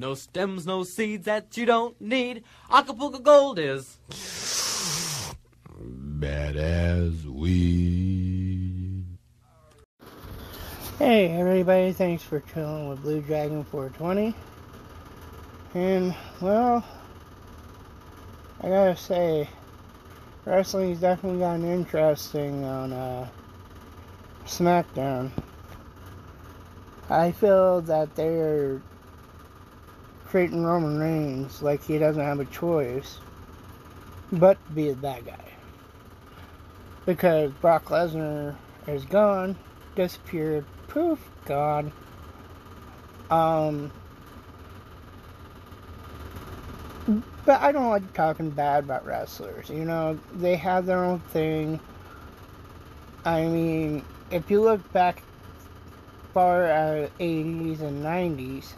No stems, no seeds that you don't need. Acapulco Gold is bad as we. Hey everybody, thanks for chilling with Blue Dragon 420. And, well, I gotta say, wrestling's definitely gotten interesting on uh, SmackDown. I feel that they're treating Roman Reigns like he doesn't have a choice but to be a bad guy. Because Brock Lesnar is gone, disappeared, poof, gone. Um, but I don't like talking bad about wrestlers. You know, they have their own thing. I mean, if you look back far as 80s and 90s,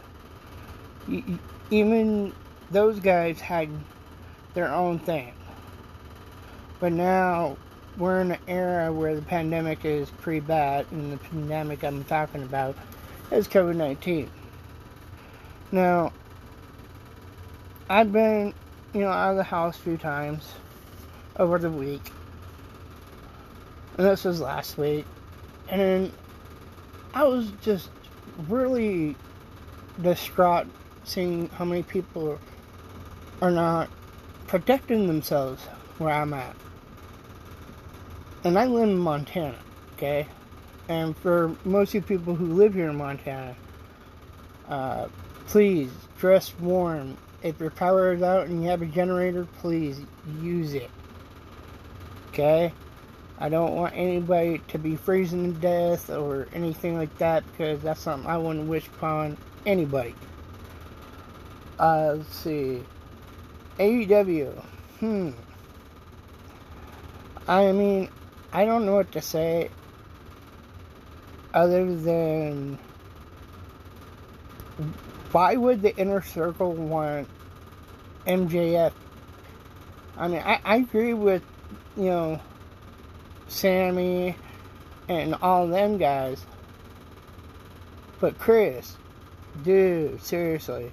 even those guys had their own thing. But now we're in an era where the pandemic is pretty bad, and the pandemic I'm talking about is COVID 19. Now, I've been, you know, out of the house a few times over the week, and this was last week, and I was just really distraught seeing how many people are not protecting themselves where I'm at. And I live in Montana, okay? And for most of you people who live here in Montana, uh, please dress warm. If your power is out and you have a generator, please use it. Okay? I don't want anybody to be freezing to death or anything like that because that's something I wouldn't wish upon anybody. Uh, let's see. AEW. Hmm. I mean, I don't know what to say other than why would the inner circle want MJF? I mean, I, I agree with, you know, Sammy and all them guys. But Chris, dude, seriously.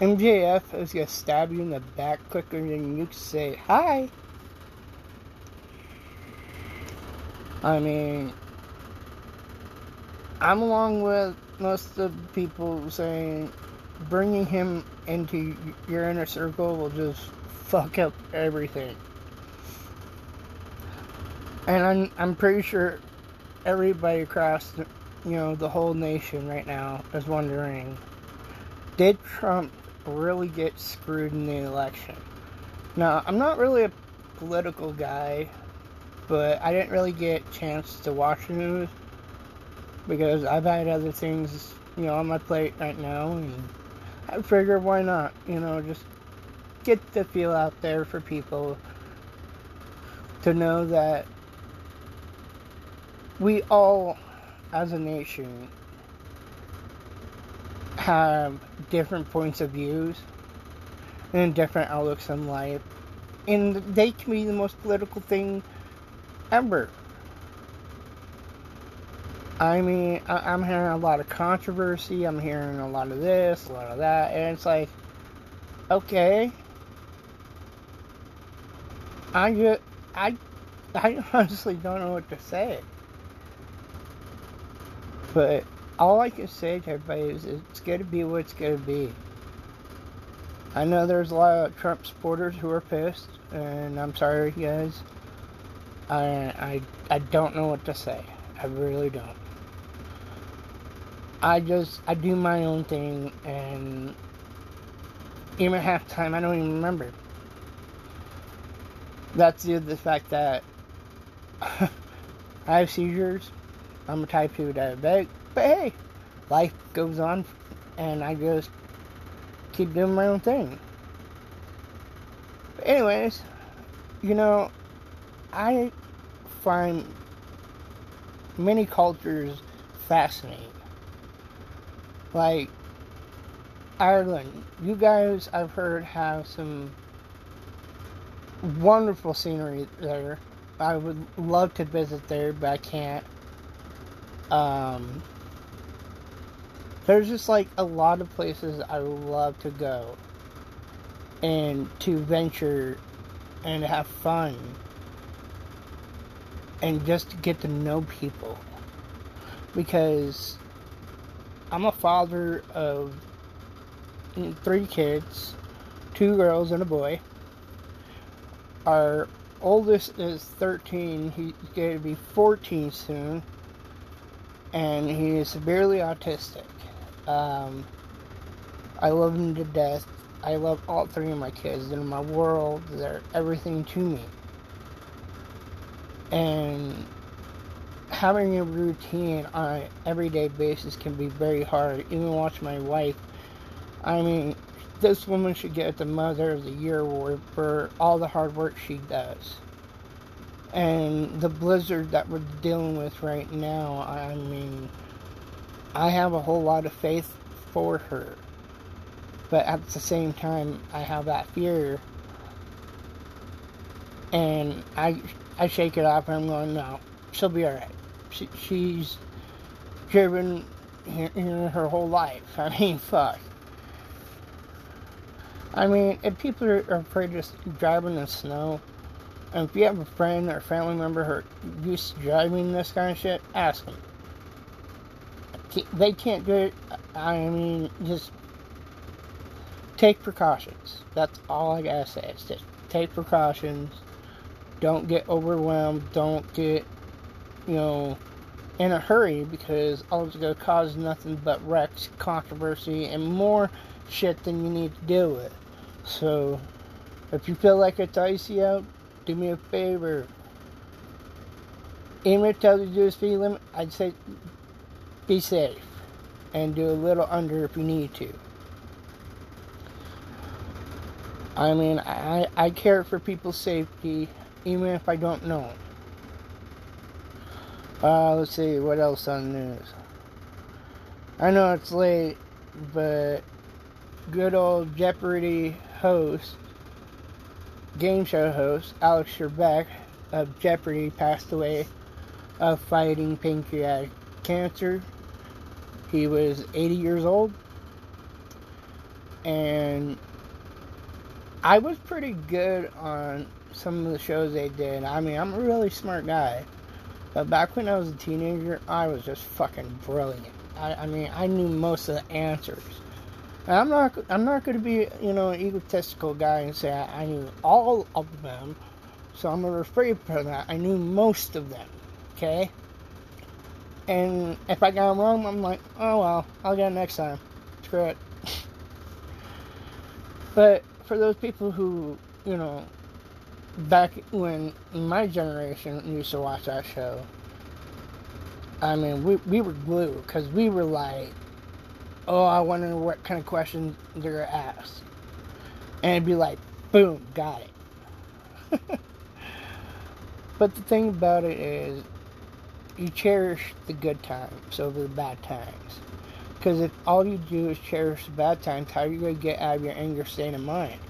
MJF is gonna stab you in the back quicker than you say hi. I mean, I'm along with most of the people saying bringing him into your inner circle will just fuck up everything. And I'm, I'm pretty sure everybody across, the, you know, the whole nation right now is wondering, did Trump really get screwed in the election? Now, I'm not really a political guy, but I didn't really get a chance to watch the news because I've had other things, you know, on my plate right now, and I figured why not, you know, just get the feel out there for people to know that we all, as a nation, have different points of views and different outlooks on life, and they can be the most political thing ever. I mean, I, am hearing a lot of controversy. I'm hearing a lot of this, a lot of that, and it's like, okay, I just, I, I honestly don't know what to say. But all I can say to everybody is it's going to be what it's going to be. I know there's a lot of Trump supporters who are pissed, and I'm sorry, guys. I, I, I don't know what to say. I really don't. I just, I do my own thing, and even half time, I don't even remember. That's due to the fact that I have seizures I'm a type 2 diabetic, but hey, life goes on and I just keep doing my own thing. But anyways, you know, I find many cultures fascinating. Like Ireland, you guys I've heard have some wonderful scenery there. I would love to visit there, but I can't. Um, there's just like a lot of places I love to go and to venture and have fun and just to get to know people because I'm a father of three kids, two girls and a boy. Our oldest is 13, he's going to be 14 soon, and he is severely autistic. Um, I love them to death. I love all three of my kids. They're my world. They're everything to me. And having a routine on an everyday basis can be very hard. Even watch my wife. I mean, this woman should get the Mother of the Year award for all the hard work she does. And the blizzard that we're dealing with right now, I mean, I have a whole lot of faith for her. But at the same time, I have that fear. And I, I shake it off and I'm going, no, she'll be alright. She, she's driven here, her whole life. I mean, fuck. I mean, if people are, are afraid of driving in the snow, and if you have a friend or family member who used to driving this kind of shit, ask them. They can't do it. I mean, just take precautions. That's all I gotta say. It's just take precautions. Don't get overwhelmed. Don't get, you know, in a hurry because all it's gonna cause nothing but wrecks, controversy, and more shit than you need to deal with. So, if you feel like it's icy out, do me a favor. Even if it tells you to do a speed limit, I'd say be safe and do a little under if you need to. I mean, I, I care for people's safety even if I don't know. Uh, let's see, what else on news? I know it's late, but good old Jeopardy host, game show host, Alex Trebek of Jeopardy passed away of fighting pancreatic cancer. He was 80 years old. And I was pretty good on some of the shows they did. I mean, I'm a really smart guy. But back when I was a teenager, I was just fucking brilliant. I, I mean, I knew most of the answers. And I'm not, I'm not going to be, you know, an egotistical guy and say I, I knew all of them. So I'm going to refrain from that. I knew most of them. Okay? And if I got them wrong, I'm like, oh well, I'll get it next time. Screw it. but for those people who, you know, back when my generation used to watch that show, I mean, we, we were glue because we were like, oh, I wonder what kind of questions they're going to ask. And it'd be like, boom, got it. but the thing about it is, you cherish the good times over the bad times. Because if all you do is cherish the bad times, how are you going to get out of your anger state of mind?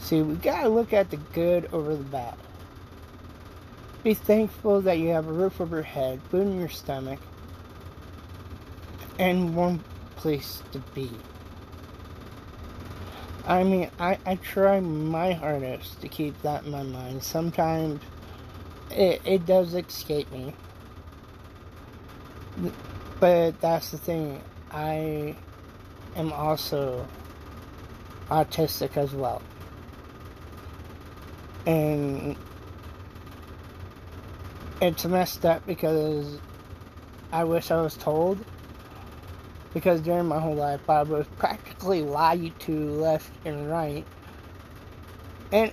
See, we gotta look at the good over the bad. Be thankful that you have a roof over your head, food in your stomach, and one place to be. I mean, I, I try my hardest to keep that in my mind. Sometimes it, it does escape me. But that's the thing. I am also autistic as well. And it's messed up because I wish I was told. Because during my whole life, I was practically lied to left and right. And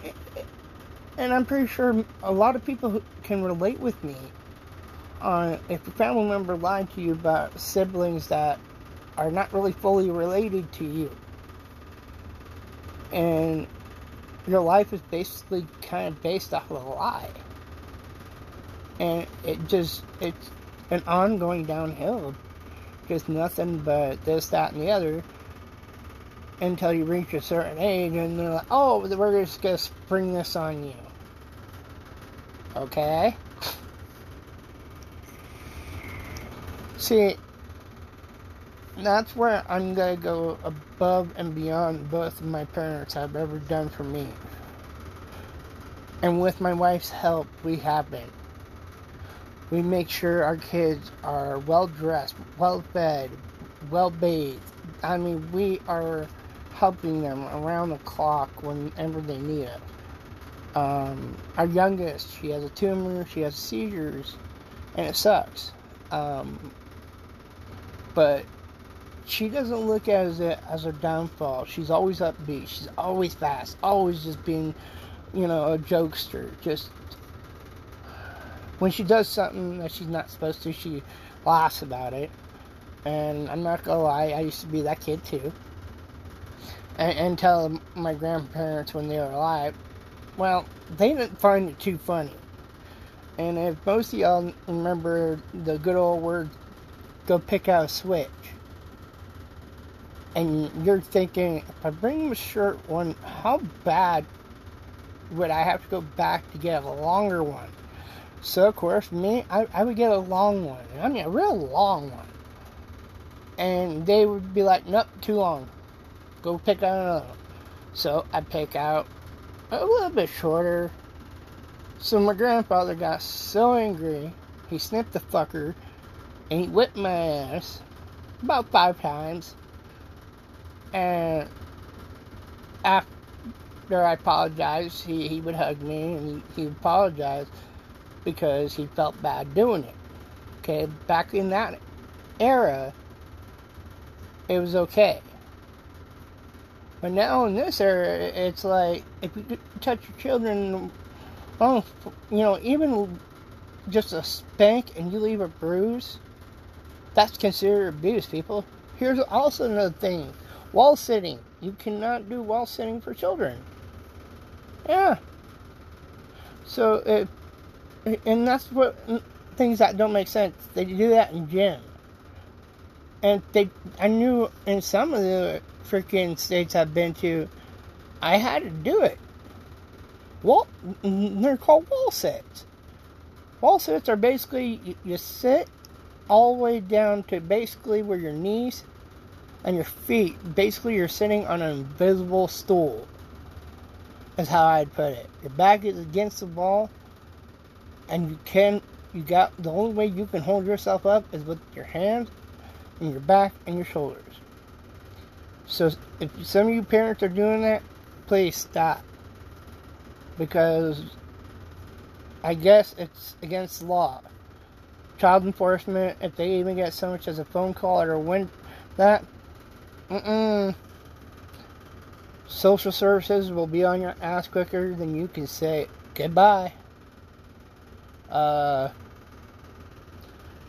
and I'm pretty sure a lot of people can relate with me on if a family member lied to you about siblings that are not really fully related to you. And your life is basically kind of based off of a lie. And it just, it's an ongoing downhill. Just nothing but this, that, and the other until you reach a certain age and they're like, oh, we're just going to spring this on you. Okay? See, that's where I'm gonna go above and beyond both of my parents have ever done for me. And with my wife's help, we have been. We make sure our kids are well dressed, well fed, well bathed. I mean, we are helping them around the clock whenever they need it. Um, our youngest, she has a tumor, she has seizures, and it sucks. Um, but she doesn't look at it as her downfall. She's always upbeat. She's always fast. Always just being, you know, a jokester. Just when she does something that she's not supposed to, she laughs about it. And I'm not gonna lie, I used to be that kid too. And, and tell my grandparents when they were alive, well, they didn't find it too funny. And if most of y'all remember the good old word, go pick out a switch. And you're thinking, if I bring him a short one, how bad would I have to go back to get a longer one? So, of course, me, I, I would get a long one. I mean, a real long one. And they would be like, nope, too long. Go pick out another one. So, I pick out a little bit shorter. So, my grandfather got so angry, he snipped the fucker and he whipped my ass about five times. And after I apologized, he, he would hug me and he, he apologized because he felt bad doing it. Okay, back in that era, it was okay. But now in this era, it's like if you touch your children, oh, you know, even just a spank and you leave a bruise, that's considered abuse, people. Here's also another thing wall sitting. You cannot do wall sitting for children. Yeah. So, if, and that's what things that don't make sense. They do that in gym. And they, I knew in some of the freaking states I've been to, I had to do it. Wall, they're called wall sits. Wall sits are basically you, you sit all the way down to basically where your knees and your feet, basically you're sitting on an invisible stool. Is how I'd put it. Your back is against the wall, and you can, you got, the only way you can hold yourself up is with your hands and your back and your shoulders. So if some of you parents are doing that, please stop. Because I guess it's against the law child enforcement, if they even get so much as a phone call or win that, mm Social services will be on your ass quicker than you can say goodbye. Uh,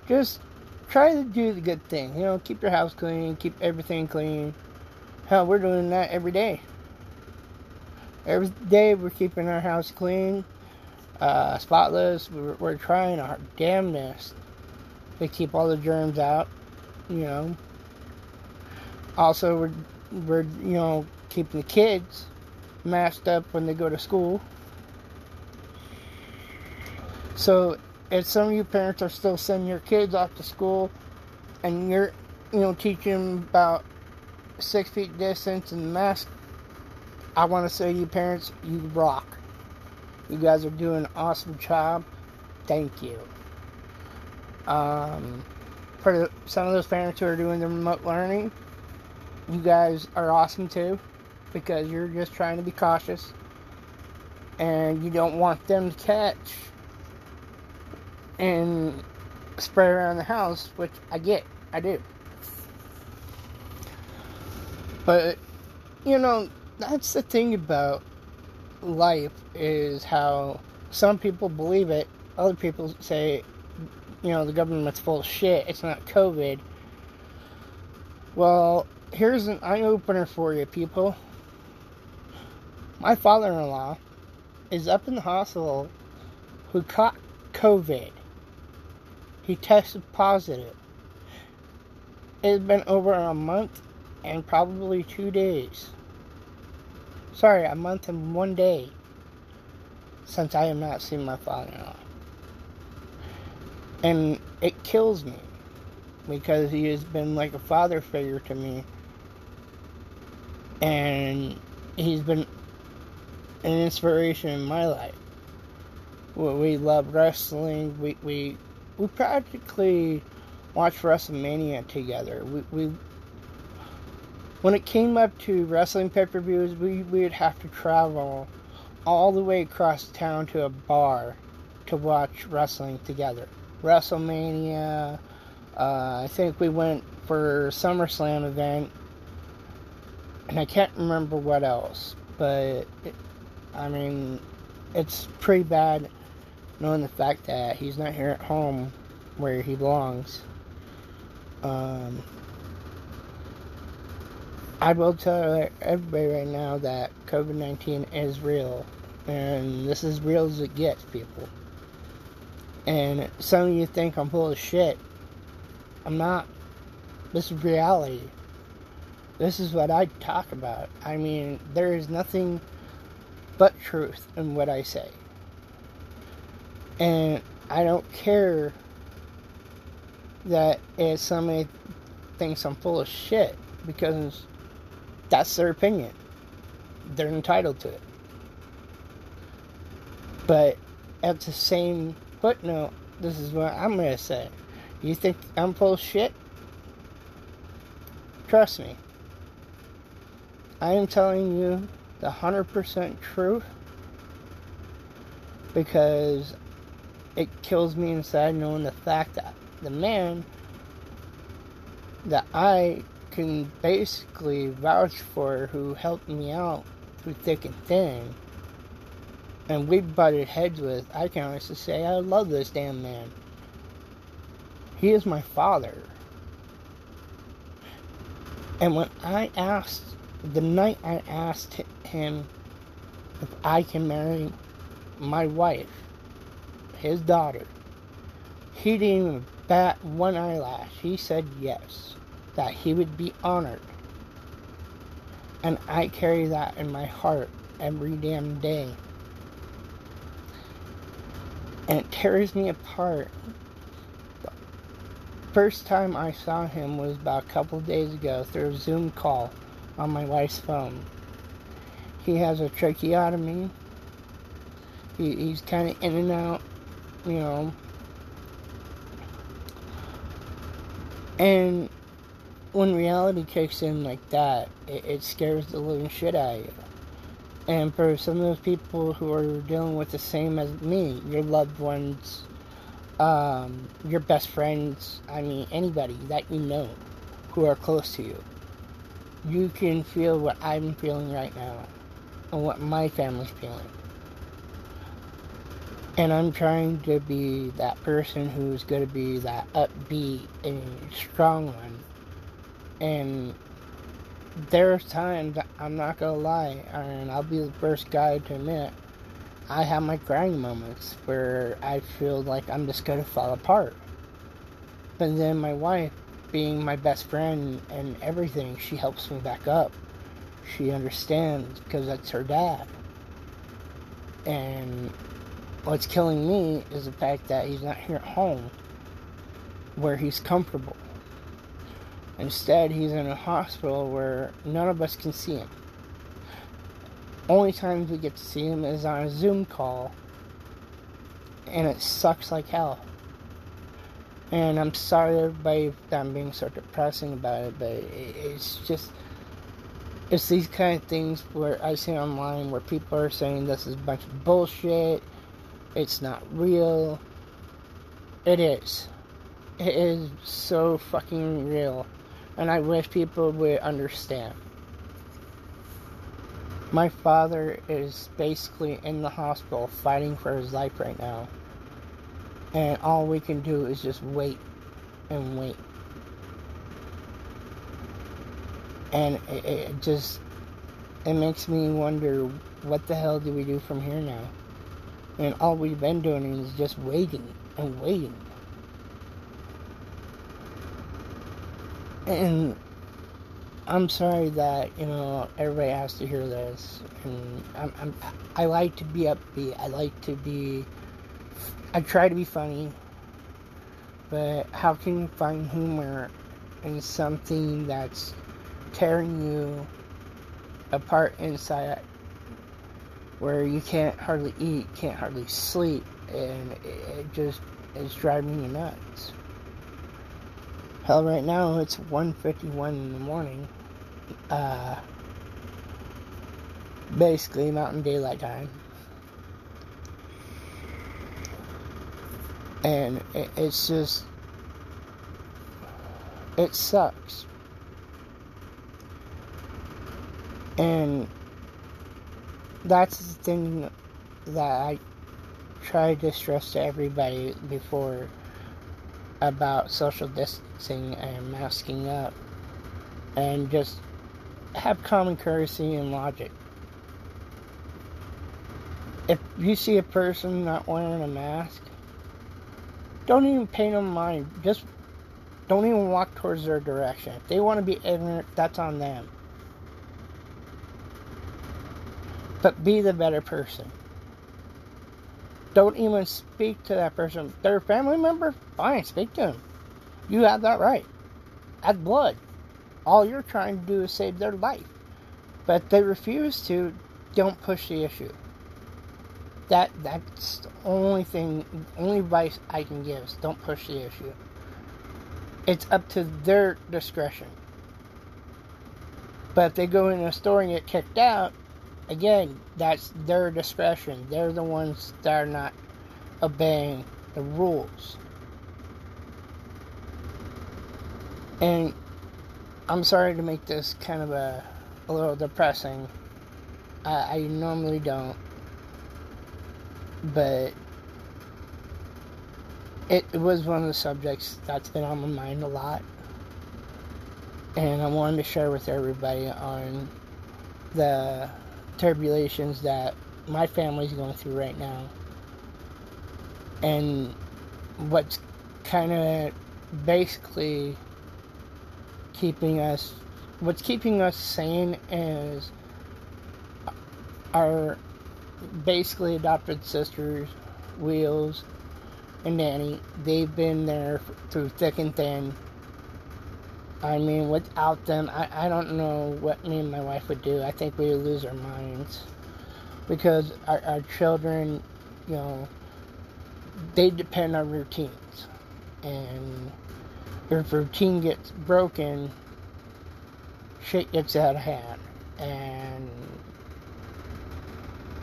just try to do the good thing. You know, keep your house clean, keep everything clean. Hell, we're doing that every day. Every day we're keeping our house clean uh, spotless. We're, we're trying our damnedest to keep all the germs out, you know. Also, we're, we're, you know, keeping the kids masked up when they go to school. So, if some of you parents are still sending your kids off to school and you're, you know, teaching about six feet distance and mask, I want to say to you parents, you rock. You guys are doing an awesome job. Thank you. Um, for the, some of those parents who are doing the remote learning, you guys are awesome too because you're just trying to be cautious and you don't want them to catch and spread around the house, which I get. I do. But, you know, that's the thing about life is how some people believe it, other people say, you know, the government's full of shit, it's not COVID. Well, here's an eye opener for you, people. My father in law is up in the hospital who caught COVID. He tested positive. It's been over a month and probably two days sorry, a month and one day since I have not seen my father in law. And it kills me. because he has been like a father figure to me. And he's been an inspiration in my life. We, love wrestling. We, we, we practically watch WrestleMania together. We, we when it came up to wrestling pay-per-views, we, we would have to travel all the way across town to a bar to watch wrestling together. WrestleMania, uh, I think we went for SummerSlam event, and I can't remember what else, but it, I mean, it's pretty bad knowing the fact that he's not here at home where he belongs. Um, I will tell everybody right now that COVID 19 is real. And this is real as it gets, people. And some of you think I'm full of shit. I'm not. This is reality. This is what I talk about. I mean, there is nothing but truth in what I say. And I don't care that if somebody thinks I'm full of shit because that's their opinion. They're entitled to it. But at the same footnote, this is what I'm going to say. You think I'm full of shit? Trust me. I am telling you the 100% truth because it kills me inside knowing the fact that the man that I can basically vouch for who helped me out through thick and thin and we butted heads with, I can honestly say I love this damn man. He is my father. And when I asked, the night I asked him if I can marry my wife, his daughter, he didn't even bat one eyelash. He said yes, that he would be honored. And I carry that in my heart every damn day and it tears me apart. The first time I saw him was about a couple days ago through a Zoom call on my wife's phone. He has a tracheotomy. He, he's kind of in and out, you know. And when reality kicks in like that, it, it scares the living shit out of you. And for some of those people who are dealing with the same as me, your loved ones, um, your best friends, I mean, anybody that you know who are close to you, you can feel what I'm feeling right now and what my family's feeling. And I'm trying to be that person who's going to be that upbeat and strong one. And there's times I'm not gonna lie, and I'll be the first guy to admit I have my crying moments where I feel like I'm just gonna fall apart. But then my wife, being my best friend and everything, she helps me back up. She understands because that's her dad. And what's killing me is the fact that he's not here at home where he's comfortable Instead, he's in a hospital where none of us can see him. Only times we get to see him is on a Zoom call, and it sucks like hell. And I'm sorry, everybody, that I'm being so depressing about it, but it's just. It's these kind of things where I see online where people are saying this is a bunch of bullshit, it's not real. It is. It is so fucking real and I wish people would understand. My father is basically in the hospital fighting for his life right now. And all we can do is just wait and wait. And it, it just it makes me wonder what the hell do we do from here now? And all we've been doing is just waiting and waiting. And I'm sorry that you know everybody has to hear this, and I'm, I'm I like to be upbeat. I like to be. I try to be funny, But how can you find humor in something that's tearing you apart inside where you can't hardly eat, can't hardly sleep, and it just is driving you nuts. Hell, right now it's 1.51 in the morning. Uh, basically Mountain Daylight Time. And it, it's just, it sucks. And that's the thing that I try to stress to everybody before about social distancing and masking up and just have common courtesy and logic. If you see a person not wearing a mask, don't even pay them mind. Just don't even walk towards their direction. If they want to be ignorant, that's on them. But be the better person. Don't even speak to that person. Their family member? Fine, speak to them. You have that right. Add blood. All you're trying to do is save their life. But they refuse to, don't push the issue. That that's the only thing only advice I can give is don't push the issue. It's up to their discretion. But if they go in a store and get kicked out, again, that's their discretion. They're the ones that are not obeying the rules. And I'm sorry to make this kind of a, a little depressing. I, I normally don't. But it, it was one of the subjects that's been on my mind a lot. And I wanted to share with everybody on the turbulations that my family's going through right now. And what's kind of basically keeping us what's keeping us sane is our basically adopted sisters wheels and Danny they've been there through thick and thin I mean without them I, I don't know what me and my wife would do. I think we would lose our minds. Because our, our children you know they depend on routines. And if routine gets broken, shit gets out of hand, and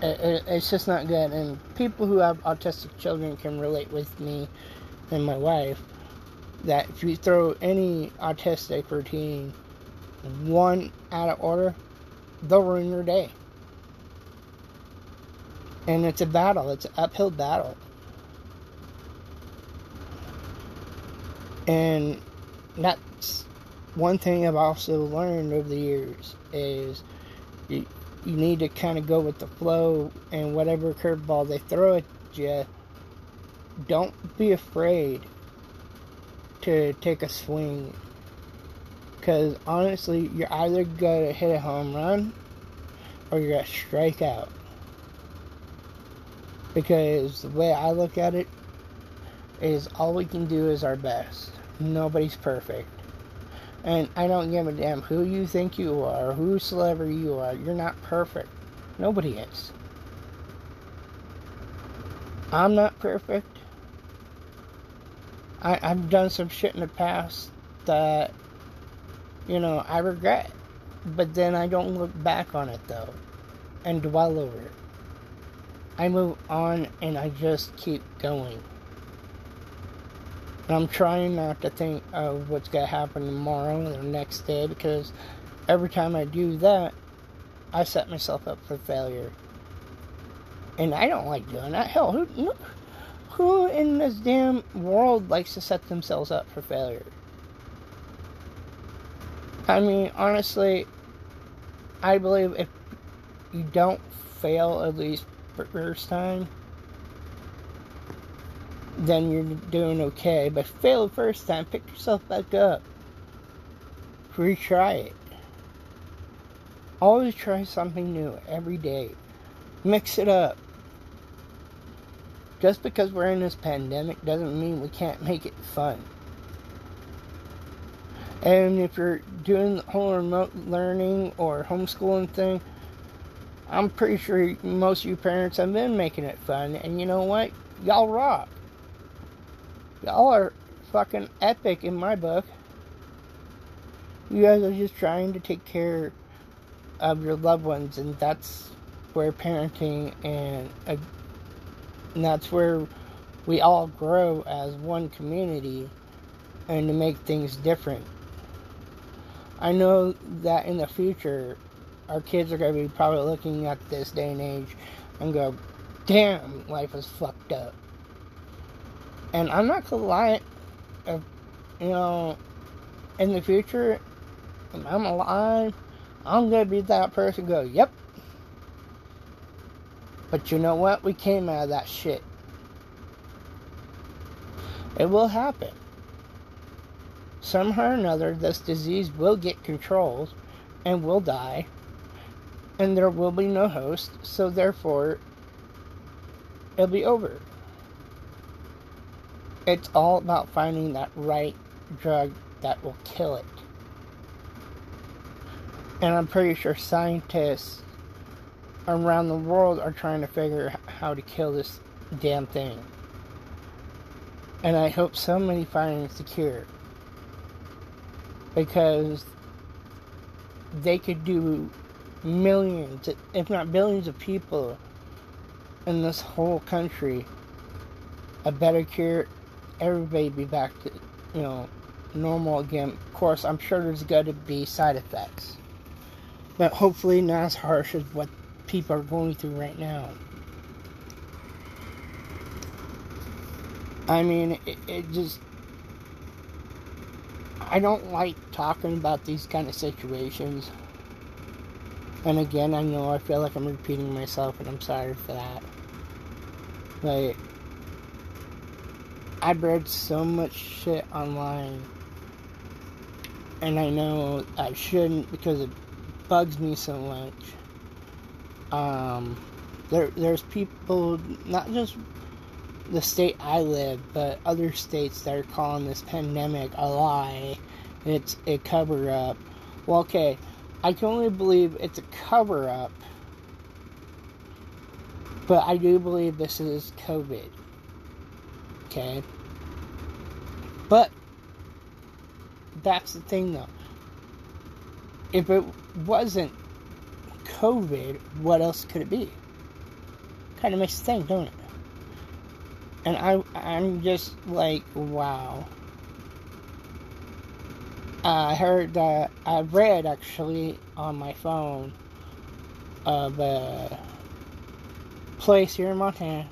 it, it, it's just not good. And people who have autistic children can relate with me and my wife that if you throw any autistic routine one out of order, they'll ruin your day. And it's a battle, it's an uphill battle. And that's one thing I've also learned over the years is you, you need to kind of go with the flow and whatever curveball they throw at you, don't be afraid to take a swing. Because honestly, you're either going to hit a home run or you're going to strike out. Because the way I look at it is all we can do is our best. Nobody's perfect. And I don't give a damn who you think you are, who celebrity you are. You're not perfect. Nobody is. I'm not perfect. I, I've done some shit in the past that, you know, I regret. But then I don't look back on it, though, and dwell over it. I move on and I just keep going. I'm trying not to think of what's going to happen tomorrow or the next day because every time I do that, I set myself up for failure. And I don't like doing that. Hell, who, who in this damn world likes to set themselves up for failure? I mean, honestly, I believe if you don't fail at least first time, then you're doing okay. But fail the first time, pick yourself back up. Retry it. Always try something new every day. Mix it up. Just because we're in this pandemic doesn't mean we can't make it fun. And if you're doing the whole remote learning or homeschooling thing, I'm pretty sure most of you parents have been making it fun. And you know what? Y'all rock. Y'all are fucking epic in my book. You guys are just trying to take care of your loved ones, and that's where parenting and, uh, and that's where we all grow as one community and to make things different. I know that in the future, our kids are going to be probably looking at this day and age and go, damn, life is fucked up. And I'm not going to lie, if, you know, in the future, if I'm alive, I'm going to be that person go, yep. But you know what? We came out of that shit. It will happen. Somehow or another, this disease will get controlled and will die, and there will be no host, so therefore, it'll be over. It's all about finding that right drug that will kill it. And I'm pretty sure scientists around the world are trying to figure how to kill this damn thing. And I hope somebody finds the cure. Because they could do millions, if not billions of people in this whole country a better cure, everybody be back to, you know, normal again. Of course, I'm sure there's going to be side effects. But hopefully not as harsh as what people are going through right now. I mean, it, it just. I don't like talking about these kind of situations. And again, I know I feel like I'm repeating myself, and I'm sorry for that. But I've read so much shit online, and I know I shouldn't because it bugs me so much. Um, there, there's people, not just the state I live, but other states that are calling this pandemic a lie. It's a cover up. Well, okay, I can only believe it's a cover up, but I do believe this is COVID. Okay? But that's the thing though. If it wasn't COVID, what else could it be? Kind of makes you think, don't it? And I, I'm just like, wow. I heard that, I read actually on my phone of a place here in Montana,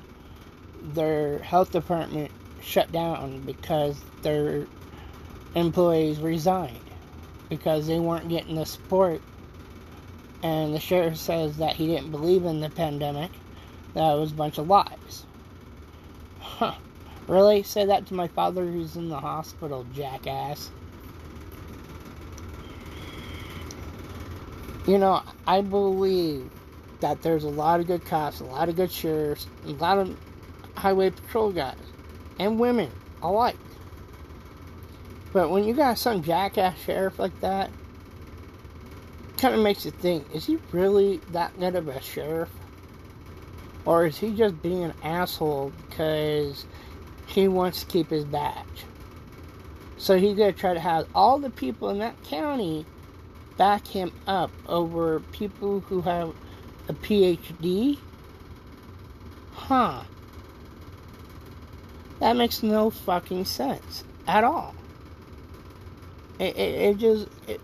their health department shut down because their employees resigned because they weren't getting the support. And the sheriff says that he didn't believe in the pandemic, that it was a bunch of lies. Huh. Really? Say that to my father who's in the hospital, jackass. You know, I believe that there's a lot of good cops, a lot of good sheriffs, a lot of highway patrol guys, and women alike. But when you got some jackass sheriff like that, kind of makes you think: Is he really that good of a sheriff, or is he just being an asshole because he wants to keep his badge? So he's gonna try to have all the people in that county back him up over people who have a PhD? Huh. That makes no fucking sense at all. It, it, it just. It,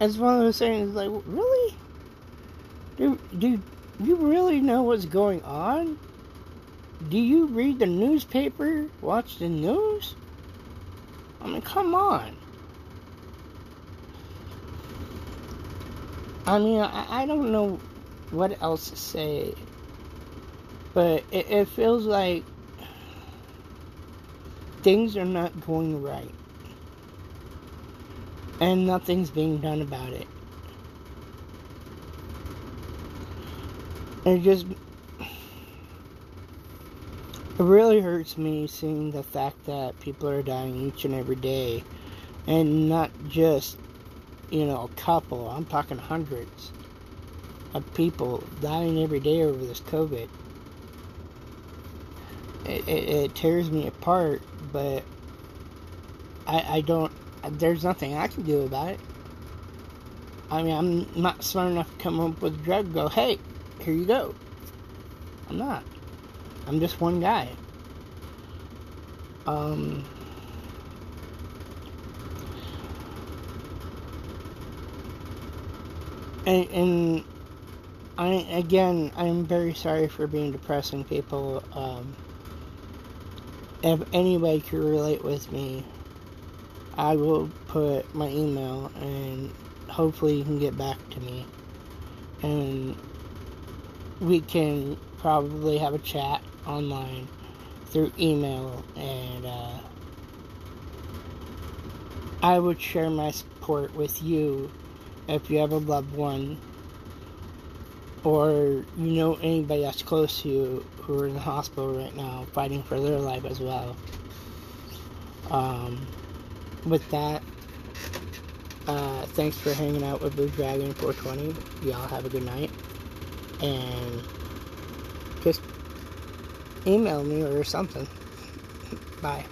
it's one of those things like, really? Do, do you really know what's going on? Do you read the newspaper? Watch the news? I mean, come on. I mean, I, I don't know what else to say, but it, it feels like things are not going right, and nothing's being done about it. It just It really hurts me seeing the fact that people are dying each and every day, and not just, you know, a couple. I'm talking hundreds of people dying every day over this COVID. It, it, it tears me apart, but I, I don't. There's nothing I can do about it. I mean, I'm not smart enough to come up with a drug. Go, hey, here you go. I'm not. I'm just one guy. Um, and, and I again, I'm very sorry for being depressing people. Um, if anybody could relate with me, I will put my email and hopefully you can get back to me. And we can probably have a chat online through email and uh, I would share my support with you if you have a loved one or you know anybody that's close to you who are in the hospital right now fighting for their life as well. Um, with that, uh, thanks for hanging out with Blue Dragon 420. Y'all have a good night. And just email me or something. Bye.